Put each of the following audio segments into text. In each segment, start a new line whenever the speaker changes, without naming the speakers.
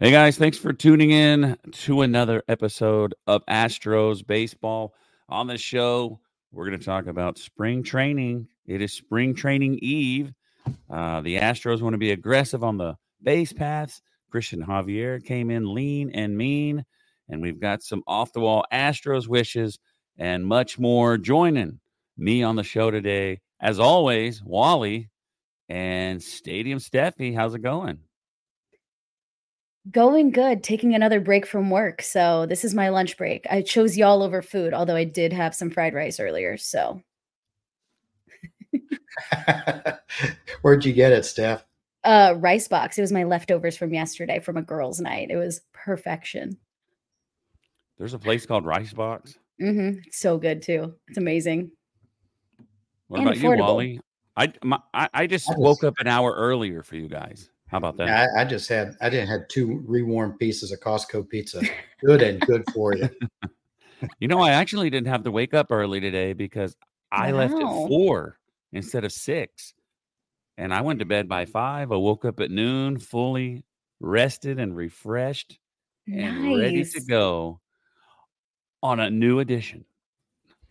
Hey guys, thanks for tuning in to another episode of Astros Baseball. On the show, we're going to talk about spring training. It is spring training eve. Uh, the Astros want to be aggressive on the base paths. Christian Javier came in lean and mean, and we've got some off the wall Astros wishes and much more joining me on the show today. As always, Wally and Stadium Steffi. How's it going?
Going good, taking another break from work. So this is my lunch break. I chose y'all over food, although I did have some fried rice earlier. So
Where'd you get it, Steph?
uh rice box. It was my leftovers from yesterday from a girls' night. It was perfection.
There's a place called Rice Box.
Mm-hmm. So good too. It's amazing.
What
And
about you,
affordable.
Wally? I, my, I I just
I just-
woke up an hour earlier for you guys. How about that?
I, I just had I didn't have two rewarmed pieces of Costco pizza. Good and good for you.
You know, I actually didn't have to wake up early today because I left at four instead of six. And I went to bed by five. I woke up at noon, fully rested and refreshed and ready to go on a new edition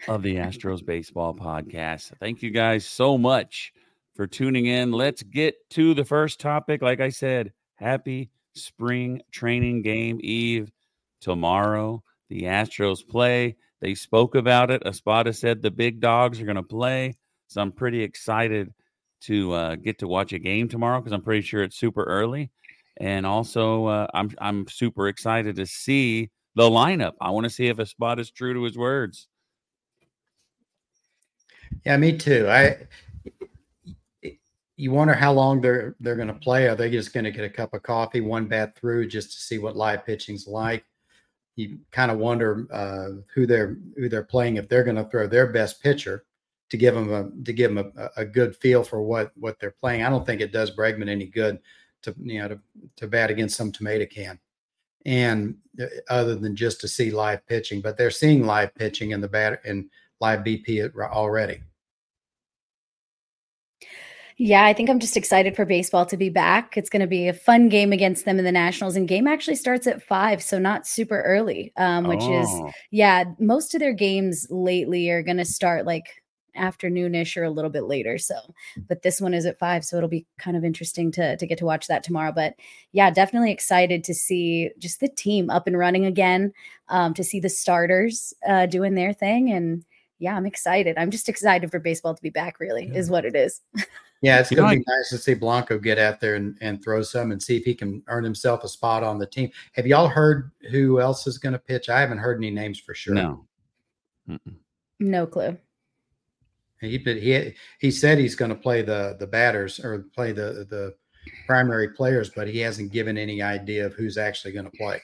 of the Astros Baseball Podcast. Thank you guys so much for tuning in. Let's get to the first topic. Like I said, happy spring training game eve tomorrow. The Astros play. They spoke about it. Espada said the big dogs are going to play. So I'm pretty excited to uh, get to watch a game tomorrow because I'm pretty sure it's super early. And also, uh, I'm I'm super excited to see the lineup. I want to see if Espada is true to his words.
Yeah, me too. I you wonder how long they're they're going to play. Are they just going to get a cup of coffee, one bat through, just to see what live pitching's like? You kind of wonder uh, who they're who they're playing if they're going to throw their best pitcher to give them a to give them a, a good feel for what what they're playing. I don't think it does Bregman any good to you know to, to bat against some tomato can, and uh, other than just to see live pitching. But they're seeing live pitching in the bat and live BP already.
Yeah, I think I'm just excited for baseball to be back. It's going to be a fun game against them in the Nationals, and game actually starts at five, so not super early. Um, which is
Oh,
yeah, most of their games lately are going to start like afternoonish or a little bit later. So, but this one is at five, so it'll be kind of interesting to to get to watch that tomorrow. But yeah, definitely excited to see just the team up and running again. Um, to see the starters uh, doing their thing, and yeah, I'm excited. I'm just excited for baseball to be back. Really, is what it is.
Yeah, it's going to be nice to see Blanco get out there and, and throw some and see if he can earn himself a spot on the team. Have y'all heard who else is going to pitch? I haven't heard any names for sure.
no. Mm-mm.
No clue.
He he he said he's going to play the the batters or play the the primary players, but he hasn't given any idea of who's actually going to play.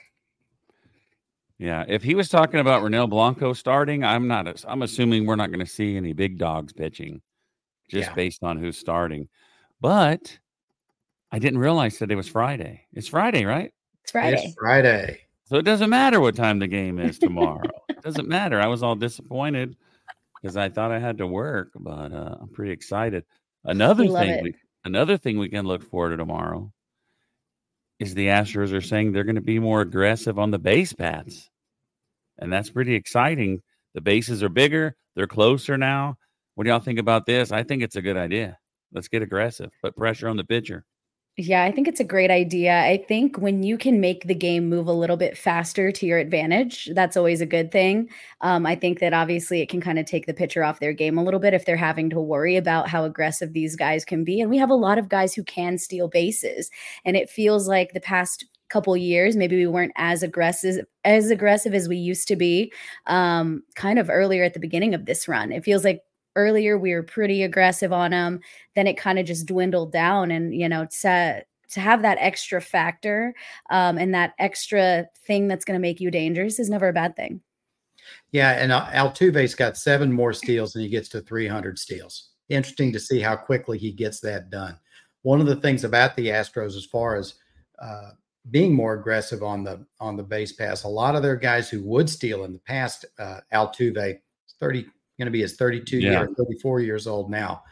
Yeah, if he was talking about Ronel Blanco starting, I'm not. I'm assuming we're not going to see any big dogs pitching, just
Yeah.
based on who's starting. But I didn't realize that it was Friday. It's Friday, right?
It's Friday.
It's Friday.
So it doesn't matter what time the game is tomorrow. it doesn't matter. I was all disappointed because I thought I had to work, but uh, I'm pretty excited. Another thing,
it.
we, another thing we can look forward to tomorrow is the Astros are saying they're going to be more aggressive on the base paths, and that's pretty exciting. The bases are bigger; they're closer now. What do y'all think about this? I think it's a good idea. Let's get aggressive, put pressure on the pitcher.
Yeah, I think it's a great idea. I think when you can make the game move a little bit faster to your advantage, that's always a good thing. Um, I think that obviously it can kind of take the pitcher off their game a little bit if they're having to worry about how aggressive these guys can be. And we have a lot of guys who can steal bases. And it feels like the past couple years maybe we weren't as aggressive as aggressive as we used to be um kind of earlier at the beginning of this run it feels like earlier we were pretty aggressive on them then it kind of just dwindled down and you know to to have that extra factor um, and that extra thing that's going to make you dangerous is never a bad thing.
Yeah, and Altuve's got seven more steals and he gets to 300 steals. Interesting to see how quickly he gets that done. One of the things about the Astros, as far as uh, being more aggressive on the on the base pass, a lot of their guys who would steal in the past, uh, Altuve, 30 going to be his 32 yeah. year, 34 years old now,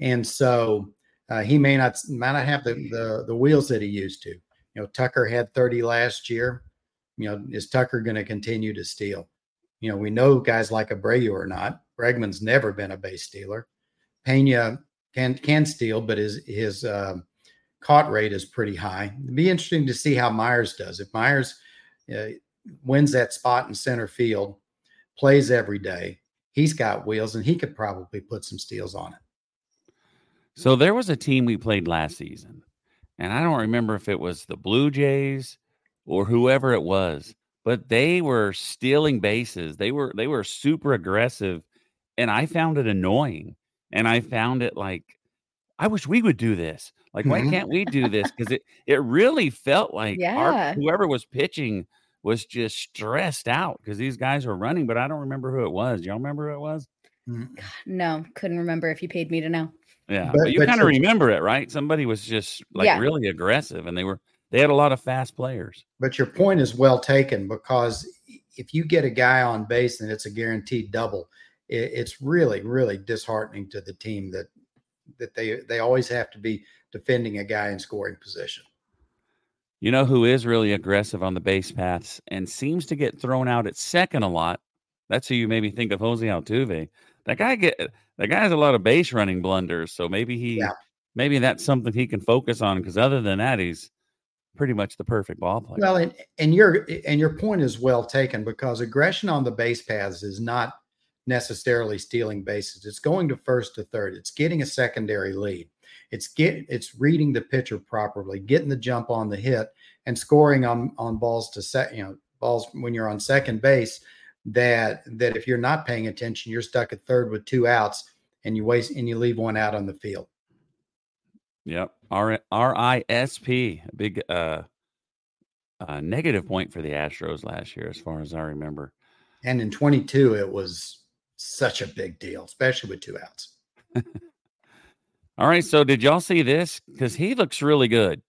and so uh, he may not might not have the, the the wheels that he used to. You know, Tucker had 30 last year. You know, is Tucker going to continue to steal? You know, we know guys like Abreu or not. Bregman's never been a base stealer. Pena can can steal, but his his uh, caught rate is pretty high. It'd be interesting to see how Myers does. If Myers uh, wins that spot in center field, plays every day, he's got wheels, and he could probably put some steals on it.
So there was a team we played last season, and I don't remember if it was the Blue Jays or whoever it was, but they were stealing bases. They were they were super aggressive, and I found it annoying. And I found it like, I wish we would do this. Like, why mm-hmm. can't we do this? Because it it really felt like
yeah.
our, whoever was pitching was just stressed out because these guys were running, but I don't remember who it was. Y'all remember who it was? Mm-hmm.
No, couldn't remember if you paid me to know.
Yeah, but, but you kind of remember it, right? Somebody was just like yeah. really aggressive, and they were they had a lot of fast players.
But your point is well taken because if you get a guy on base and it's a guaranteed double, it, it's really really disheartening to the team that that they they always have to be defending a guy in scoring position.
You know who is really aggressive on the base paths and seems to get thrown out at second a lot? That's who you maybe think of Jose Altuve. That guy get that guy has a lot of base running blunders, so maybe he yeah. maybe that's something he can focus on because other than that, he's pretty much the perfect ball player.
Well, and, and your and your point is well taken because aggression on the base paths is not necessarily stealing bases. It's going to first to third. It's getting a secondary lead. It's get it's reading the pitcher properly, getting the jump on the hit, and scoring on on balls to set you know balls when you're on second base. That that if you're not paying attention, you're stuck at third with two outs, and you waste and you leave one out on the field.
Yep, R R I S P, a big uh, uh, negative point for the Astros last year, as far as I remember.
And in 22, it was such a big deal, especially with two outs.
All right. So did y'all see this? Because he looks really good.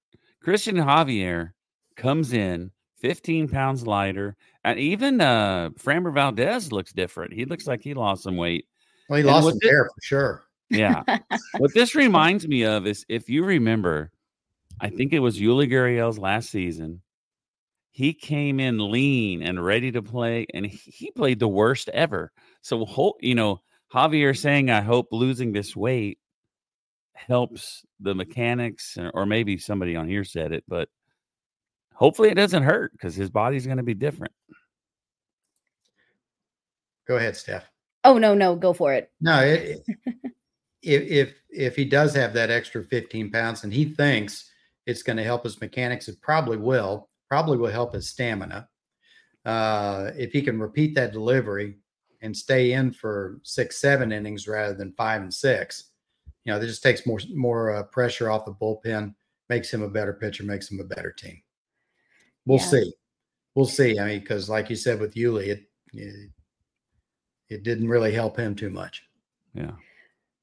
Christian Javier comes in 15 pounds lighter. And even uh Framber Valdez looks different. He looks like he lost some weight.
Well, he lost some hair for sure.
Yeah. what this reminds me of is if you remember, I think it was Yuli Gurriel's last season. He came in lean and ready to play, and he played the worst ever. So, you know, Javier saying, I hope losing this weight helps the mechanics, or maybe somebody on here said it, but hopefully it doesn't hurt because his body's going to be different.
Go ahead, Steph.
Oh no, no, go for it.
No, it, if if if he does have that extra 15 pounds and he thinks it's going to help his mechanics, it probably will. Probably will help his stamina. Uh, if he can repeat that delivery and stay in for six, seven innings rather than five and six, you know, that just takes more more uh, pressure off the bullpen, makes him a better pitcher, makes him a better team. We'll yeah. see. We'll see. I mean, because like you said with Yuli, it, it it didn't really help him too much.
Yeah.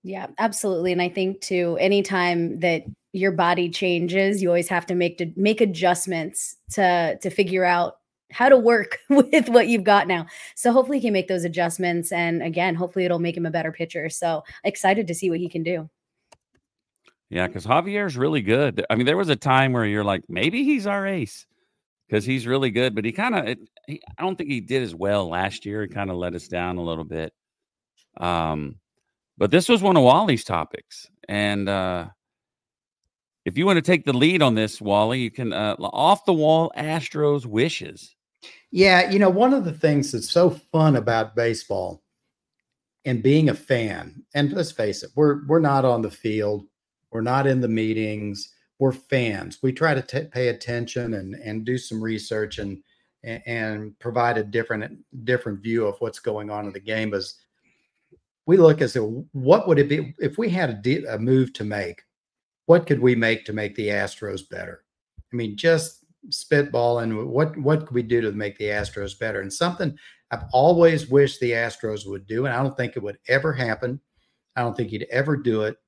Yeah, absolutely. And I think too, anytime that your body changes, you always have to make to make adjustments to to figure out how to work with what you've got now. So hopefully he can make those adjustments. And again, hopefully it'll make him a better pitcher. So excited to see what he can do.
Yeah, because Javier's really good. I mean, there was a time where you're like, maybe he's our ace because he's really good, but he kind of, I don't think he did as well last year. He kind of let us down a little bit. Um, but this was one of Wally's topics, and uh, if you want to take the lead on this, Wally, you can uh, off the wall Astros wishes.
Yeah, you know, one of the things that's so fun about baseball and being a fan, and let's face it, we're we're not on the field, we're not in the meetings, we're fans. We try to t- pay attention and and do some research and and provide a different different view of what's going on in the game. As we look as what would it be if we had a, de- a move to make what could we make to make the Astros better? I mean, just spitballing. What what could we do to make the Astros better? And something I've always wished the Astros would do, and I don't think it would ever happen. I don't think he'd ever do it,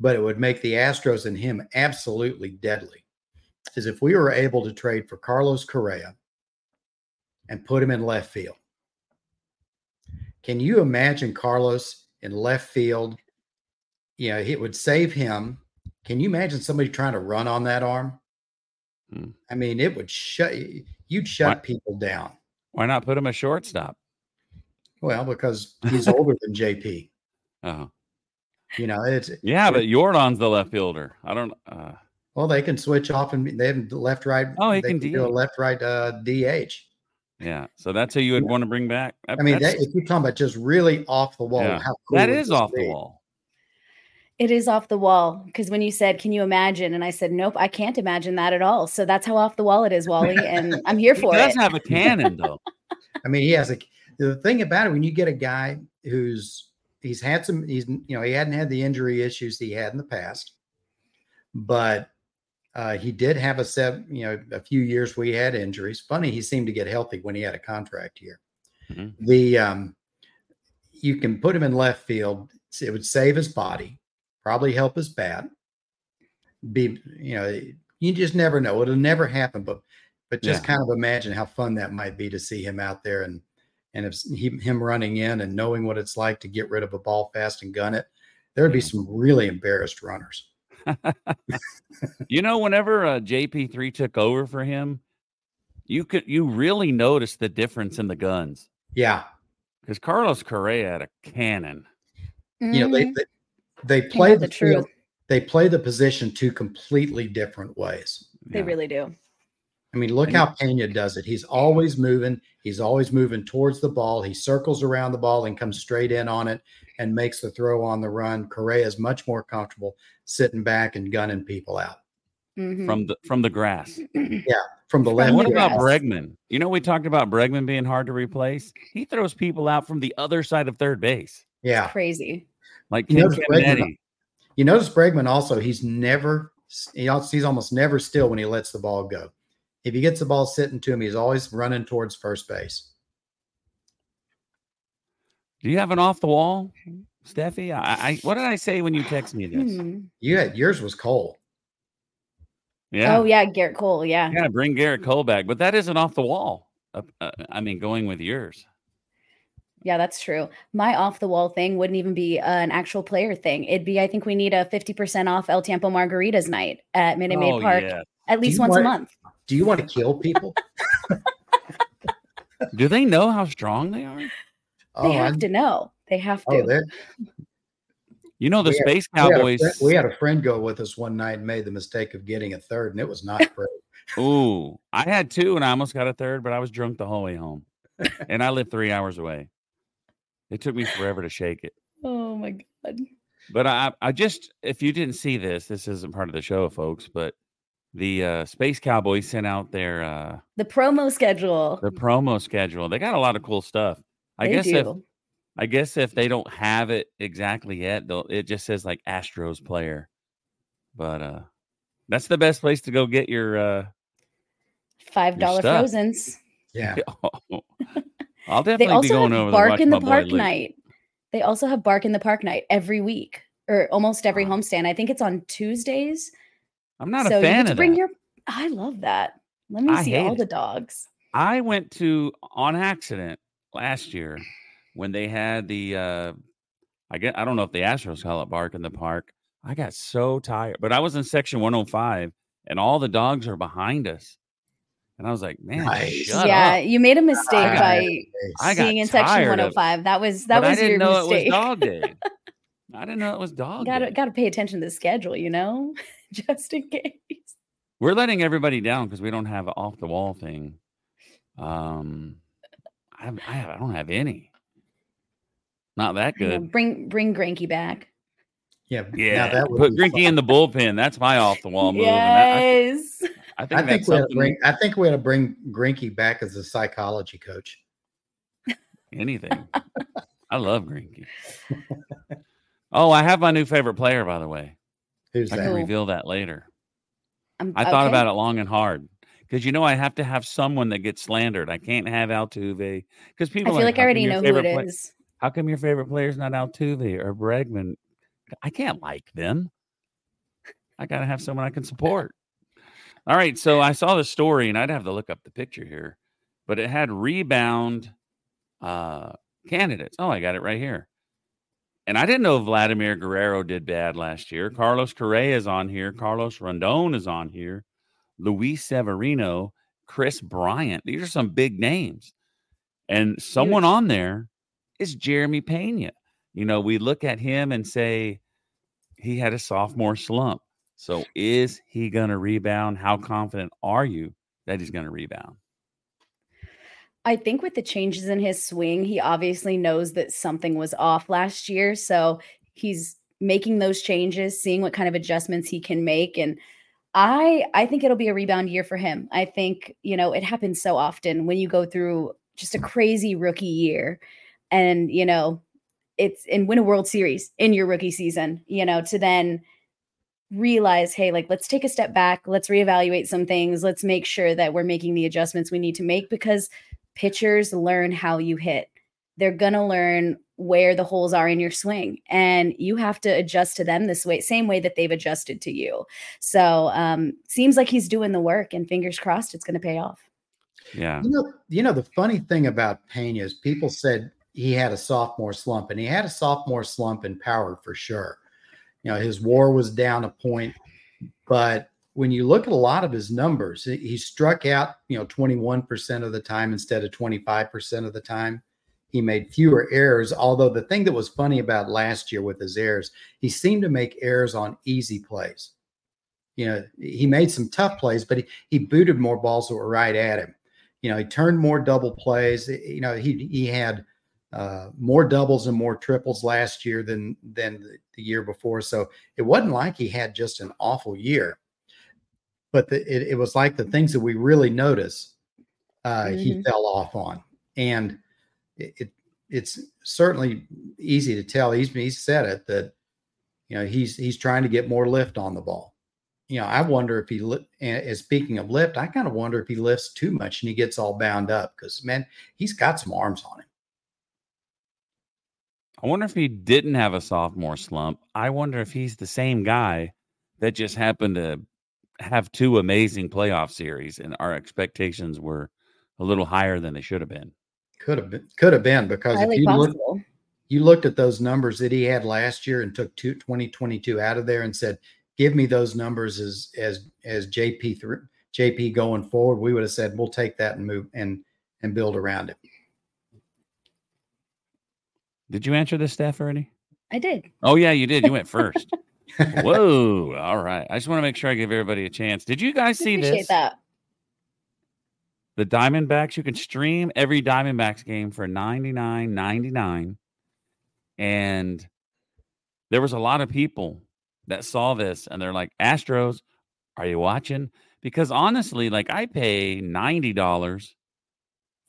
but it would make the Astros and him absolutely deadly. Is if we were able to trade for Carlos Correa and put him in left field. Can you imagine Carlos in left field? You know, it would save him. Can you imagine somebody trying to run on that arm?
Hmm.
I mean, it would shut you'd shut
Why-
people down.
Why not put him a shortstop?
Well, because he's older than JP.
Oh,
You know, it's
yeah, but Jordan's the left fielder. I don't. Uh,
well, they can switch off and they have left right.
Oh, he
they
can
do a left right uh, DH.
yeah, so that's who you would want to bring back.
I mean, that,
That's-
if you're talking about just really off the wall,
Yeah.
how cool
that
would
is
this
off the wall.
It is off the wall because when you said, "Can you imagine?" and I said, "Nope, I can't imagine that at all." So that's how off the wall it is, Wally, and I'm here
He
for
does
it.
have a cannon though.
I mean, he has a the thing about it when you get a guy who's he's had some he's you know he hadn't had the injury issues he had in the past, but uh, he did have a set you know a few years he had injuries. Funny, he seemed to get healthy when he had a contract year.
Mhm.
The um, you can put him in left field. It would save his body, probably help his bat. Be you know you just never know. It'll never happen, but but just
Yeah.
kind of imagine how fun that might be to see him out there and and if he, him running in and knowing what it's like to get rid of a ball fast and gun it, there would be some really embarrassed runners.
you know, whenever uh, JP3 took over for him, you could you really notice the difference in the guns
Yeah,
because Carlos Correa had a cannon.
you know they
Mhm.
they, they play the,
the truth.
field- They play the position two completely different ways.
They
Yeah.
really do.
I mean, look how Pena does it. He's always moving. He's always moving towards the ball. He circles around the ball and comes straight in on it and makes the throw on the run. Correa is much more comfortable sitting back and gunning people out
Mhm.
from the from the grass.
Yeah, from the
From
left.
And what
the
field.
about. Bregman? You know, we talked about Bregman being hard to replace. He throws people out from the other side of third base,
Yeah.
Crazy.
like
You
Ken
notice Bregman- You notice Bregman also, he's never, he he's almost never still when he lets the ball go. If he gets the ball sitting to him, he's always running towards first base.
Do you have an off the wall, Steffi? I, I what did I say when you text me this?
Hmm.
You had yours was Cole.
Yeah,
Oh yeah, Gerrit Cole. Yeah.
yeah. Bring Gerrit Cole back, but that isn't off the wall. Uh, uh, I mean, going with yours.
Yeah, that's true. My off the wall thing wouldn't even be uh, an actual player thing. It'd be, I think we need a 50% off El Tiempo Margaritas night at Minute Maid
Oh,
Park
yeah.
At least
you
once a month.
Do you want to kill people?
Do they know how strong they are?
oh,
they have
I-
to know. They have
Oh,
to.
they're-
You know the
We had-
Space
we had,
Cowboys.
friend, we had a friend go with us one night and made the mistake of getting a third, and it was not great.
Ooh, I had two and I almost got a third, but I was drunk the whole way home, and I live three hours away. It took me forever to shake it.
oh my god.
But I, I just, if you didn't see this, this isn't part of the show, folks. But the uh, Space Cowboys sent out their uh,
The promo schedule.
The promo schedule. They got a lot of cool stuff. I
they
guess
do.
if I guess if they don't have it exactly yet, they'll it just says like Astros player. But uh that's the best place to go get your uh
Five dollar frozens.
Yeah.
I'll
They
definitely be
also
going
have
over
Bark in the
watch my
Park
Luke.
night. They also have Bark in the Park night every week or almost every
Wow.
homestand. I think it's on Tuesdays.
I'm not
so
a fan
you get to
of
bring
that.
your I love that. Let me
I
see all
it.
the dogs.
I went to on accident last year when they had the uh I get I don't know if the Astros call it bark in the park. I got so tired, but I was in section 105 and all the dogs are behind us. And I was like, man,
Nice.
shut
yeah,
up.
you made a mistake
I-
by
I got
being in section
tired of-
105. That was that
but
was
I didn't
your
know
mistake.
it was dog day. I didn't know it was dog
gotta
day.
gotta pay attention to the schedule, you know, just in case.
We're letting everybody down because we don't have an off the wall thing. Um, I, I, have, I don't have any. Not that
You know,
good.
bring bring Greinke back.
Yeah. now
Yeah,
that would
put
be Greinke
in the bullpen. That's my off the wall move.
Yes.
I, I think
I
that's
think we had to
something.
bring. I think we had to bring Greinke back as a psychology coach.
anything. I love Greinke. oh, I have my new favorite player, by the way.
Who's
I
that?
can reveal that later.
I'm,
I thought
okay.
about it long and hard because you know I have to have someone that gets slandered. I can't have Altuve because people.
I
people.
feel
are
like I already know who
favorite
it
play-
is.
How come your favorite player is not Altuve or Bregman? I can't like them. I got to have someone I can support. All right. So I saw the story and I'd have to look up the picture here, but it had rebound uh, candidates. Oh, I got it right here. And I didn't know Vladimir Guerrero did bad last year. Carlos Correa is on here. Carlos Rondon is on here. Luis Severino, Kris Bryant. These are some big names. And someone on there is Jeremy Pena. You know, we look at him and say he had a sophomore slump. So is he going to rebound? How confident are you that he's going to rebound?
I think with the changes in his swing, he obviously knows that something was off last year. So he's making those changes, seeing what kind of adjustments he can make. And I I think it'll be a rebound year for him. I think, you know, it happens so often when you go through just a crazy rookie year and, you know, it's and win a World Series in your rookie season, you know, to then realize, hey, like let's take a step back, let's reevaluate some things, let's make sure that we're making the adjustments we need to make because pitchers learn how you hit. They're going to learn where the holes are in your swing and you have to adjust to them this way same way that they've adjusted to you so um seems like he's doing the work and fingers crossed it's going to pay off
Yeah.
You know, you know the funny thing about Pena is people said he had a sophomore slump, and he had a sophomore slump in power for sure. You know, his WAR was down a point, but when you look at a lot of his numbers, he struck out, you know, 21% of the time instead of 25% of the time. He made fewer errors. Although the thing that was funny about last year with his errors, he seemed to make errors on easy plays. You know, he made some tough plays, but he, he booted more balls that were right at him. You know, he turned more double plays. You know, he he had uh, more doubles and more triples last year than than the, the year before. So it wasn't like he had just an awful year, but the, it, it was like the things that we really notice uh, he
Mhm.
fell off on, and it, it it's certainly easy to tell. He's he's said it that you know he's he's trying to get more lift on the ball. You know, I wonder if he li- and and speaking of lift, I kind of wonder if he lifts too much and he gets all bound up because man, he's got some arms on him.
I wonder if he didn't have a sophomore slump. I wonder if he's the same guy that just happened to have two amazing playoff series and our expectations were a little higher than they should have been.
Could have been could have been because
highly
if you look, you looked at those numbers that he had last year and took two, 2022 out of there and said, "Give me those numbers as as as JP three JP going forward." We would have said, "We'll take that and move and and build around it."
Did you answer this, Steph, already?
i did
Oh, yeah, you did. You went first. Whoa. All right. I just want to make sure I give everybody a chance. Did you guys see this?
that
The Diamondbacks, you can stream every Diamondbacks game for ninety nine ninety nine, And there was a lot of people that saw this and they're like, Astros, are you watching? Because honestly, like I pay $90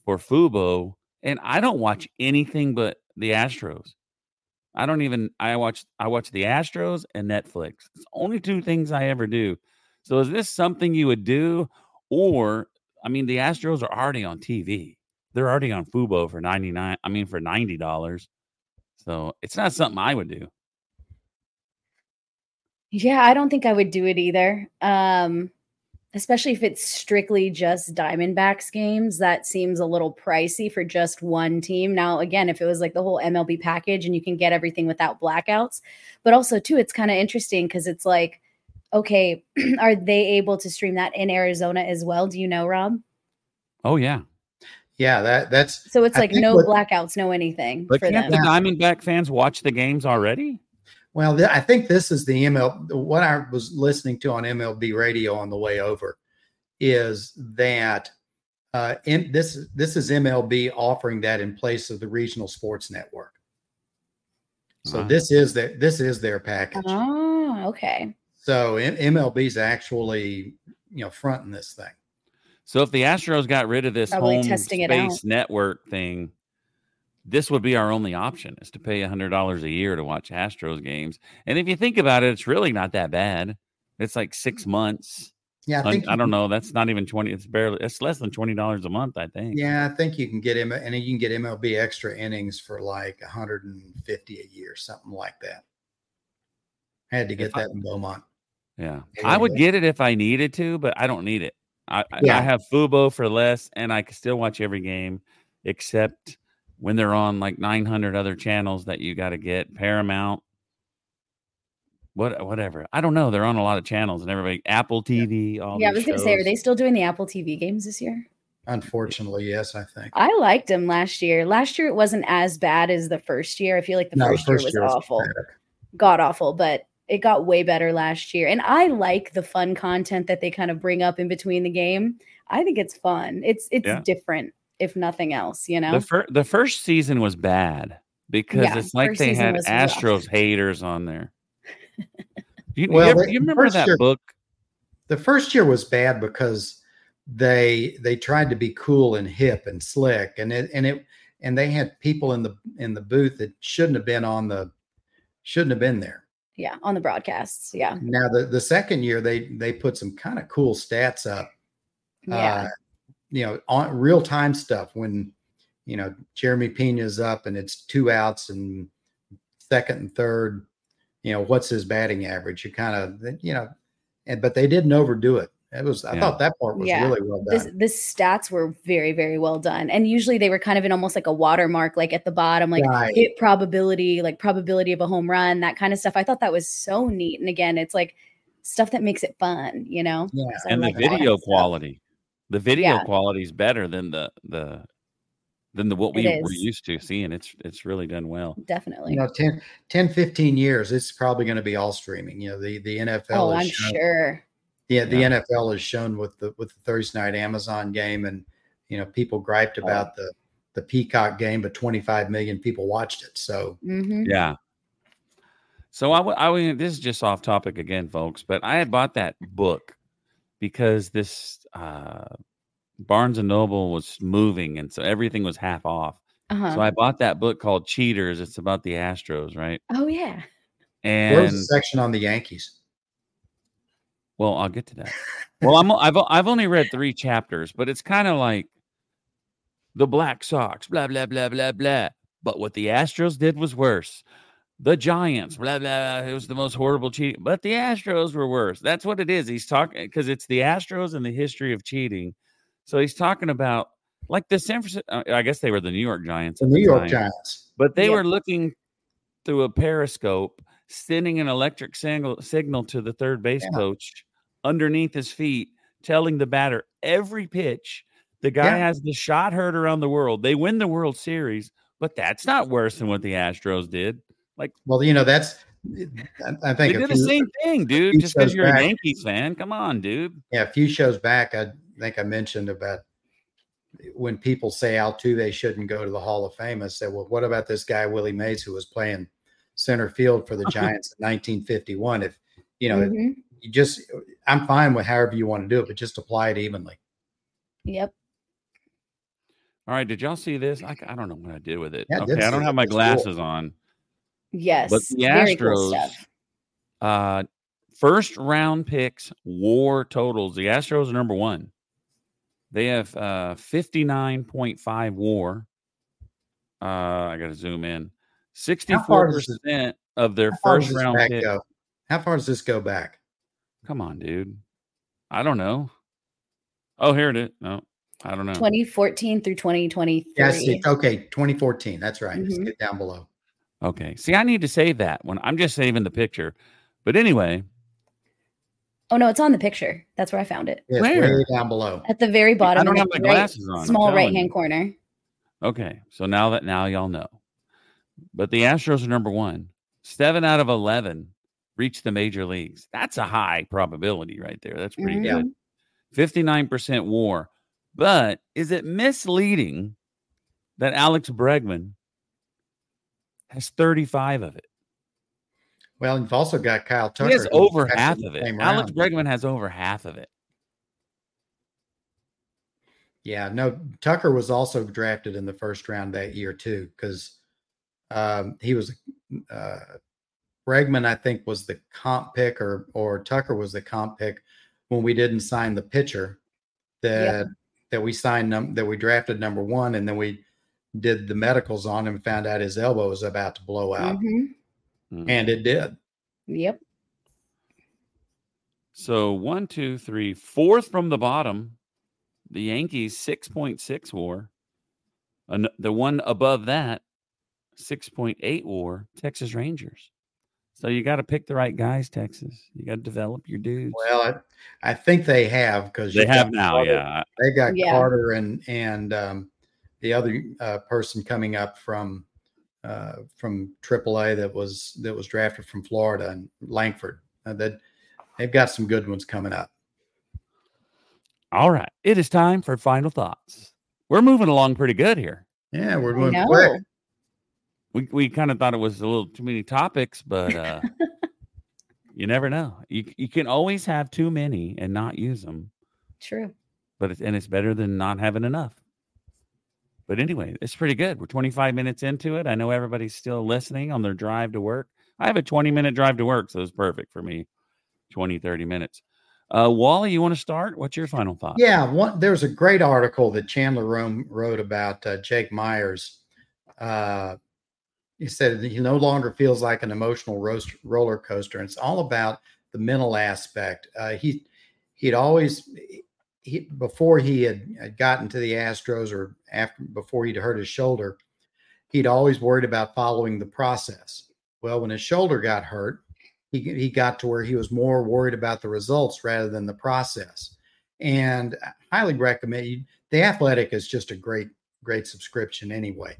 for Fubo and I don't watch anything but the Astros. I don't even I watch I watch the Astros and Netflix. It's only two things I ever do. So is this something you would do or I mean the Astros are already on TV. They're already on Fubo for 99 I mean for $90. So it's not something I would do.
Yeah, I don't think I would do it either. Um, especially if it's strictly just Diamondbacks games. That seems a little pricey for just one team. Now, again, if it was like the whole MLB package and you can get everything without blackouts, but also too, it's kind of interesting because it's like, okay, are they able to stream that in Arizona as well? Do you know, Rob?
Oh yeah.
Yeah, that that's
So it's
I
like no
what-
blackouts, no anything
But
for
can't
them.
the Diamondback fans watch the games already?
Well, th- I think this is the ML. What I was listening to on MLB radio on the way over is that uh, in, this this is MLB offering that in place of the regional sports network. So this is their this is their package.
Oh, okay.
So M- MLB's actually you know fronting this thing.
So if the Astros got rid of this
Probably
home
testing
space network thing, this would be our only option is to pay $100 a year to watch Astros games. And if you think about it, it's really not that bad. It's like six months.
Yeah,
I,
think
I don't know. That's not even 20. It's barely, it's less than $20 a month, I think.
Yeah, I think you can get him, and you can get MLB extra innings for like 150 a year, something like that. I had to get
If I-
that in Beaumont.
Yeah.
Yeah,
I would get it if I needed to, but I don't need it. I, I-
Yeah.
I have Fubo for less and I can still watch every game except when they're on like 900 other channels that you got to get Paramount. What, whatever. I don't know. They're on a lot of channels and everybody, Apple TV, all
yeah, I
these
was going to say, are they still doing the Apple TV games this year?
Unfortunately, yes, I think.
I liked them last year. Last year it wasn't as bad as the first year. I feel like the
No,
first, year was awful,
pathetic.
god awful, but it got way better last year. And I like the fun content that they kind of bring up in between the game. I think it's fun. It's it's
Yeah.
different, if nothing else. You know,
The, fir- the first season was bad because
Yeah,
it's like they had
was rough.
Astros haters on there. You,
Well,
you, ever-
the
you remember
first
that
year-
book?
The first year was bad because they they tried to be cool and hip and slick, and it and it and they had people in the in the booth that shouldn't have been on the shouldn't have been there.
yeah, on the broadcasts. Yeah,
Now the the second year they they put some kind of cool stats up.
yeah,
Uh, you know, on real time stuff when you know Jeremy Pena's up and it's two outs and second and third. You know, what's his batting average? You kind of you know, and but they didn't overdo it. It was I thought that part was
Yeah.
really well done.
the stats were very very well done and usually they were kind of in almost like a watermark like at the bottom like
Right.
hit probability like probability of a home run that kind of stuff i thought that was so neat and again it's like stuff that makes it fun you know
Yeah.
'Cause I
and the
like all
video
stuff.
quality the video
Yeah.
quality is better than the the than the what we were used to seeing it's it's really done well
definitely
You know, 10, 10, 15 years, it's probably going to be all streaming. You know, the the NFL.
oh
has
i'm
shown-
sure
Yeah, the
Yeah.
NFL has shown with the with the Thursday night Amazon game, and you know, people griped
Oh.
about the the Peacock game, but 25 million people watched it. So
hmm
yeah so I, w- I w- this is just off topic again folks but i had bought that book because this uh barnes and noble was moving and so everything was half off
uh-huh.
so i bought that book called cheaters it's about the astros right
oh yeah
there was
and
a section on the Yankees.
Well, I'll get to that. Well, I'm I've I've only read three chapters, but it's kind of like the Black Sox, blah blah blah blah blah. But what the Astros did was worse. The Giants, blah blah. It was the most horrible cheating, but the Astros were worse. That's what it is. He's talking because it's the Astros and the history of cheating. So he's talking about like the San Francisco. Uh, I guess they were the New York Giants.
The New York
time
Giants.
but they
Yeah.
were looking through a periscope, sending an electric signal signal to the third base
Yeah.
coach underneath his feet, telling the batter every pitch. The guy
Yeah.
has the shot heard around the world. They win the World Series, but that's not worse than what the Astros did.
Like, well, you know, that's I, I think a
did the same thing, dude. Just because you're a Yankees fan, come on, dude.
yeah, a few shows back, I think I mentioned about when people say Altuve shouldn't go to the Hall of Fame. I said, well, what about this guy Willie Mays who was playing center field for the Giants in 1951? If you know,
Mhm.
you just I'm fine with however you want to do it, but just apply it evenly.
yep
All right, did y'all see this? I, I don't know what I did with it.
Yeah,
okay, I don't have my
It's cool.
glasses on.
Yes
But the
very cool stuff
uh, first round picks, war totals. The Astros are number one. They have uh, 59.5 war. Uh, I got to zoom in.
far does it-
64% of their
How far does
first round
back
pick.
go? How far does this go back?
Come on, dude. I don't know. Oh, here it is. No, I don't know.
2014 through 2023
Yeah, I. Okay, 2014. That's right. Just
Mhm.
get down below.
Okay. See, I need to save that when I'm just saving the picture. But anyway,
oh no it's on the picture that's where i found it
Yeah, it's
Where?
way down below.
at the very bottom
don't have
the
my
right-
glasses on,
small right hand corner
Okay, so now that now y'all know. But the Astros are number one. Seven out of eleven reach the major leagues. That's a high probability right there. That's pretty
Mhm.
good. Fifty-nine percent WAR. But is it misleading that Alex Bregman has thirty-five of it?
Well, you've also got Kyle Tucker.
he has over half of it. Alex
round.
Bregman has over half of it.
Yeah, no, Tucker was also drafted in the first round that year too, because um, he was uh, Bregman, I think, was the comp pick, or or Tucker was the comp pick when we didn't sign the pitcher that that we signed num- that we drafted number one, and then we did the medicals on him, found out his elbow was about to blow out,
Mhm.
and it did.
Yep.
So one, two, three, fourth from the bottom. The Yankees six point six WAR. An- the one above that, six point eight WAR. Texas Rangers. So you got to pick the right guys, Texas. You got to develop your dudes.
Well, I, I think they have because
they have now, yeah.
They got
Yeah.
Carter and and um, the other uh, person coming up from uh, from AAA that was that was drafted from Florida and Langford. Uh, that they've got some good ones coming up.
All right, it is time for final thoughts. We're moving along pretty good here.
Yeah, we're
I
moving
know.
quick.
We we kind of thought it was a little too many topics, but uh, you never know. You you can always have too many and not use them.
True.
but it's and it's better than not having enough. But anyway, it's pretty good. We're 25 minutes into it. I know everybody's still listening on their drive to work. I have a 20 minute drive to work, so it's perfect for me. 20, 30 minutes. Uh, Wally, you want to start? What's your final thought?
Yeah, one, there's a great article that Chandler Rome wrote about uh, Jake Myers. Uh, he said he no longer feels like an emotional roast, roller coaster, and it's all about the mental aspect. Uh, he he'd always he before he had, had gotten to the Astros or after before he'd hurt his shoulder, he'd always worried about following the process. Well, when his shoulder got hurt, he he got to where he was more worried about the results rather than the process. And I highly recommend you. The Athletic is just a great great subscription anyway.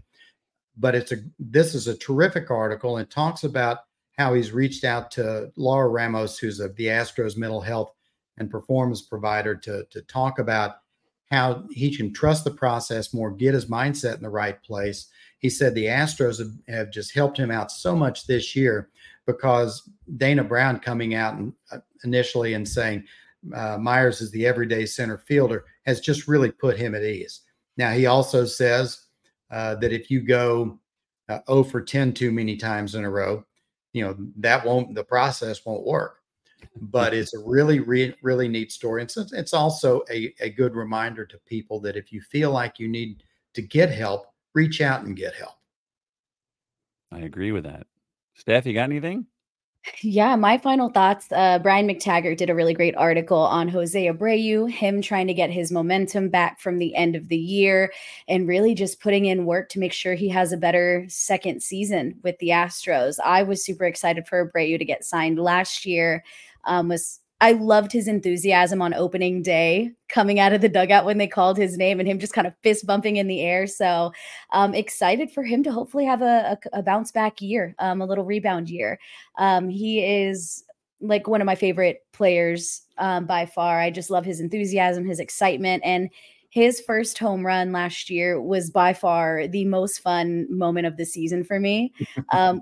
But it's a this is a terrific article and talks about how he's reached out to Laura Ramos, who's of the Astros mental health and performance provider, to to talk about how he can trust the process more, get his mindset in the right place. He said the Astros have, have just helped him out so much this year because Dana Brown coming out and uh, initially and saying uh, Myers is the everyday center fielder has just really put him at ease. Now he also says uh, that if you go uh, 0 for 10 too many times in a row, you know that won't the process won't work. But it's a really, re- really neat story. And so it's also a, a good reminder to people that if you feel like you need to get help, reach out and get help.
I agree with that. Steph, you got anything?
Yeah, my final thoughts. Uh, Brian McTaggart did a really great article on Jose Abreu, him trying to get his momentum back from the end of the year and really just putting in work to make sure he has a better second season with the Astros. I was super excited for Abreu to get signed last year. Um, was I loved his enthusiasm on opening day, coming out of the dugout when they called his name and him just kind of fist bumping in the air. So um, excited for him to hopefully have a, a, a bounce back year, um, a little rebound year. Um, he is like one of my favorite players um, by far. I just love his enthusiasm, his excitement, and his first home run last year was by far the most fun moment of the season for me.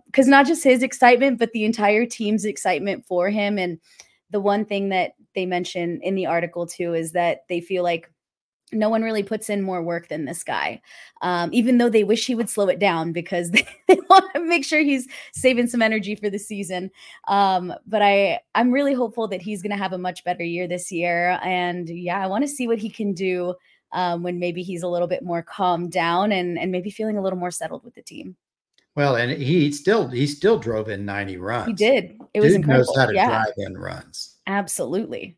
Because not just his excitement, but the entire team's excitement for him. And the one thing that they mention in the article too is that they feel like no one really puts in more work than this guy, um, even though they wish he would slow it down because they, they want to make sure he's saving some energy for the season. Um, but I, I'm really hopeful that he's going to have a much better year this year. And yeah, I want to see what he can do um, when maybe he's a little bit more calmed down and and maybe feeling a little more settled with the team.
Well, and he still he still drove in 90 runs.
He did. It was
Dude
incredible.
knows how to
yeah,
drive in runs.
absolutely.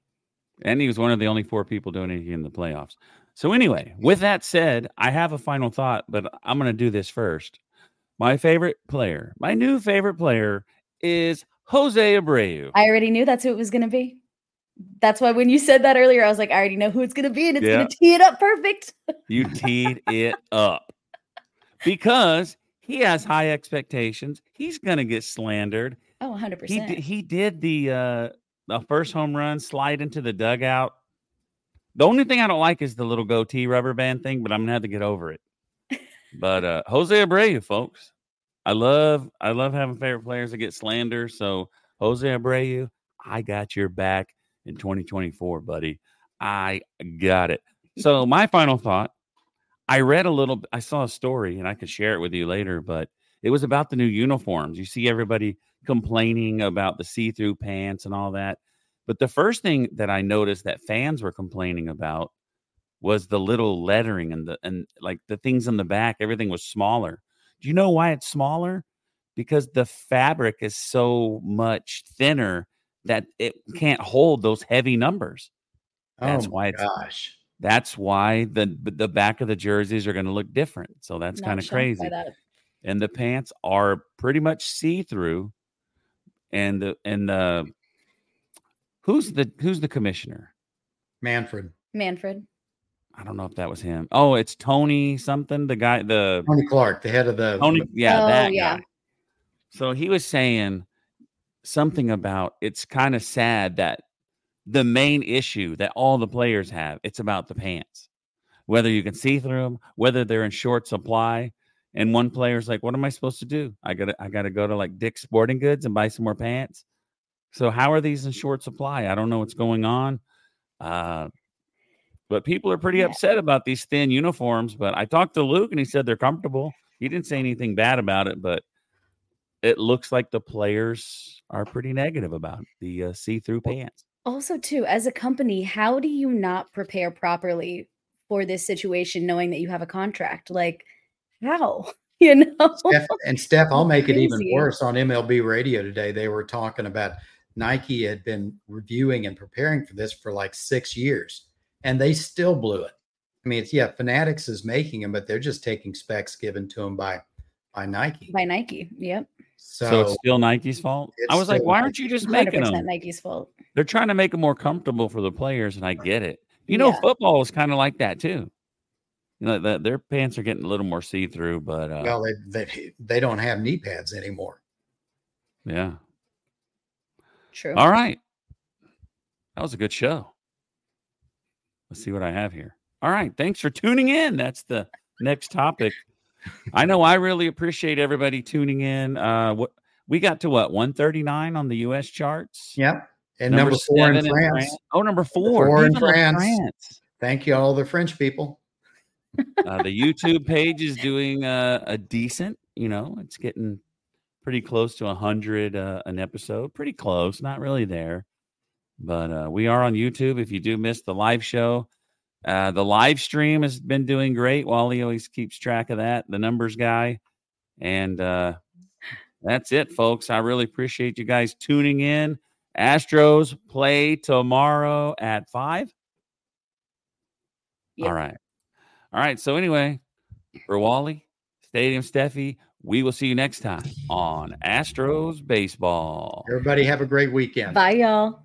And he was one of the only four people doing it in the playoffs. So anyway, with that said, I have a final thought, but I'm going to do this first. My favorite player, my new favorite player is Jose Abreu.
I already knew that's who it was going to be. That's why when you said that earlier, I was like, I already know who it's going to be, and it's
Yeah.
going to tee it up perfect.
You teed it up because he has high expectations. He's going to get slandered.
Oh, 100%.
He he did the uh the first home run slide into the dugout. The only thing I don't like is the little goatee rubber band thing, but I'm gonna have to get over it. But uh Jose Abreu, folks, I love I love having favorite players that get slander. So Jose Abreu, I got your back in 2024, buddy. I got it. so my final thought I read a little, I saw a story and I could share it with you later, but it was about the new uniforms. You see everybody complaining about the see through pants and all that. But the first thing that I noticed that fans were complaining about was the little lettering and the and like the things in the back, everything was smaller. Do you know why it's smaller? Because the fabric is so much thinner that it can't hold those heavy numbers. That's
oh
why it's
gosh.
that's why the the back of the jerseys are going to look different. So that's kind of crazy. And the pants are pretty much see through. And the and the who's the who's the commissioner?
Manfred.
Manfred.
I don't know if that was him. Oh, it's Tony something. The guy, the
Tony Clark, the head of the
Tony. Yeah,
Oh,
that
yeah.
guy. So he was saying something about it's kind of sad that the main issue that all the players have it's about the pants, whether you can see through them, whether they're in short supply. And one player's like, "What am I supposed to do? I gotta, I gotta go to like Dick's Sporting Goods and buy some more pants." So how are these in short supply? I don't know what's going on. Uh, but people are pretty
Yeah.
upset about these thin uniforms. But I talked to Luke and he said they're comfortable. He didn't say anything bad about it, but it looks like the players are pretty negative about the uh, see-through pants.
Also, too, as a company, how do you not prepare properly for this situation knowing that you have a contract? Like, how? You know?
Steph, and Steph, I'll make it even worse. On MLB radio today, they were talking about Nike had been reviewing and preparing for this for like six years, and they still blew it. I mean, it's yeah, Fanatics is making them, but they're just taking specs given to them by by Nike.
By Nike. Yep.
So,
So, it's still Nike's fault. I was like, why aren't you just making
100%
them?
Nike's fault.
They're trying to make them more comfortable for the players, and I get it. You know,
Yeah.
football is kind of like that too. You know, that their pants are getting a little more see-through, but uh,
well, they, they they don't have knee pads anymore.
yeah.
True.
All right. That was a good show. Let's see what I have here. All right. Thanks for tuning in. That's the next topic. I know I really appreciate everybody tuning in. Uh what we got to what 139 on the US charts.
Yep. And number, four in
seven
France.
Oh, number four.
four in
la
France. Thank you, all the French people.
Uh, the YouTube page is doing uh, a decent, you know, it's getting pretty close to 100 uh, an episode. Pretty close, not really there. But uh, we are on YouTube. If you do miss the live show, uh, the live stream has been doing great. Wally always keeps track of that, the numbers guy. And uh, that's it, folks. I really appreciate you guys tuning in. Astros play tomorrow at five.
Yep.
All right. All right. So anyway, for Wally, Stadium Stephy, we will see you next time on Astros Baseball.
Everybody have a great weekend.
Bye, y'all.